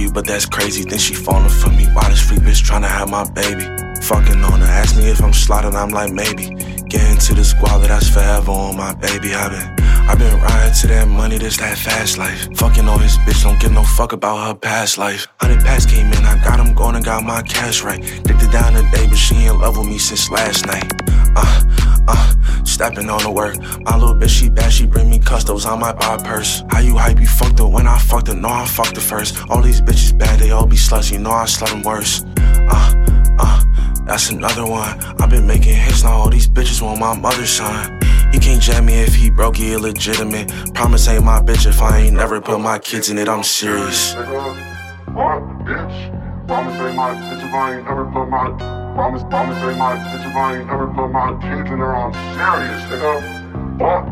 you, but that's crazy. Then she falling for me. Why this freak bitch tryna have my baby? Fucking on her, ask me if I'm slotted, I'm like maybe. Getting to the squalor, that's forever on my baby. i been, i been riding to that money, this that fast life. Fucking on his bitch, don't give no fuck about her past life. Hundred packs came in, I got him going and got my cash right. Dicked it down today, but she in love with me since last night. Uh, uh, stepping on the work. My little bitch, she bad, she bring me custos on my bar purse. How you hype, you fucked her when I fucked her, no, I fucked her first. All these bitches bad, they all be sluts, you know I slut them worse. Uh, that's another one. I've been making hits, now all these bitches want my mother's son. He can't jam me if he broke, he illegitimate. Promise ain't my bitch if I ain't never put my kids in it, I'm serious. What, bitch? Promise ain't my bitch if I ain't never put my promise, promise ain't my bitch if I ain't never put my kids in her. I'm serious, nigga. What?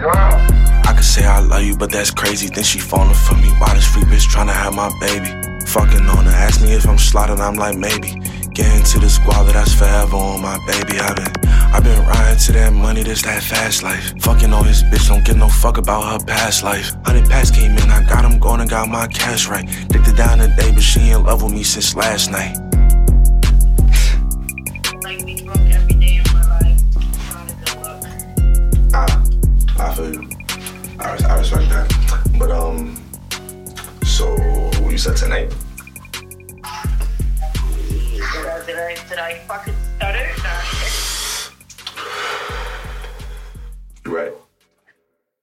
Yeah. I could say I love you, but that's crazy. Then she falling for me. Why this freak bitch tryna have my baby? Fucking on her, ask me if I'm slotted, I'm like maybe. Getting to the squalor, that's forever on my baby. I've been, I've been riding to that money, this that fast life. Fucking on his bitch, don't give no fuck about her past life. Hundred packs came in, I got him going and got my cash right. Dicked it down today, but she in love with me since last night. Like be broke every day of my life. Not a good look. I, I feel you. I, I respect that. But um, so what you said tonight. that I fucking